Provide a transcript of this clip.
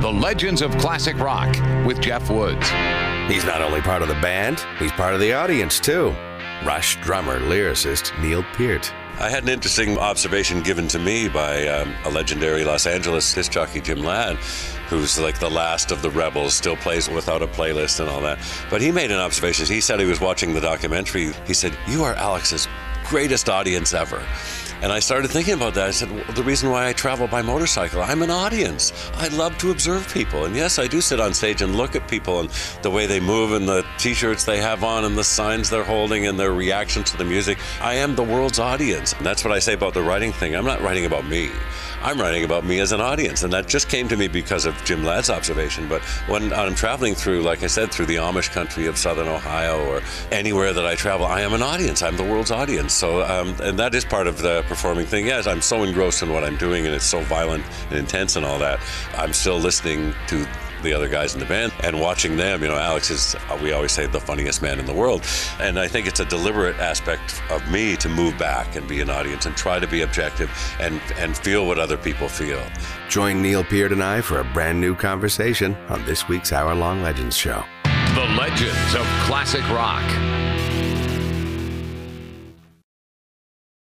The Legends of Classic Rock with Jeff Woods. He's not only part of the band, he's part of the audience too. Rush drummer, lyricist Neil Peart. I had an interesting observation given to me by um, a legendary Los Angeles disc jockey, Jim Ladd, who's like the last of the rebels, still plays without a playlist and all that. But he made an observation. He said he was watching the documentary. He said, You are Alex's greatest audience ever. And I started thinking about that. I said, well, the reason why I travel by motorcycle, I'm an audience. I love to observe people. And yes, I do sit on stage and look at people and the way they move and the t shirts they have on and the signs they're holding and their reactions to the music. I am the world's audience. And that's what I say about the writing thing. I'm not writing about me. I'm writing about me as an audience. And that just came to me because of Jim Ladd's observation. But when I'm traveling through, like I said, through the Amish country of southern Ohio or anywhere that I travel, I am an audience. I'm the world's audience. So, um, and that is part of the performing thing. Yes, I'm so engrossed in what I'm doing and it's so violent and intense and all that. I'm still listening to the other guys in the band and watching them. You know, Alex is, uh, we always say, the funniest man in the world. And I think it's a deliberate aspect of me to move back and be an audience and try to be objective and, and feel what other people feel. Join Neil Peart and I for a brand new conversation on this week's Hour Long Legends Show. The Legends of Classic Rock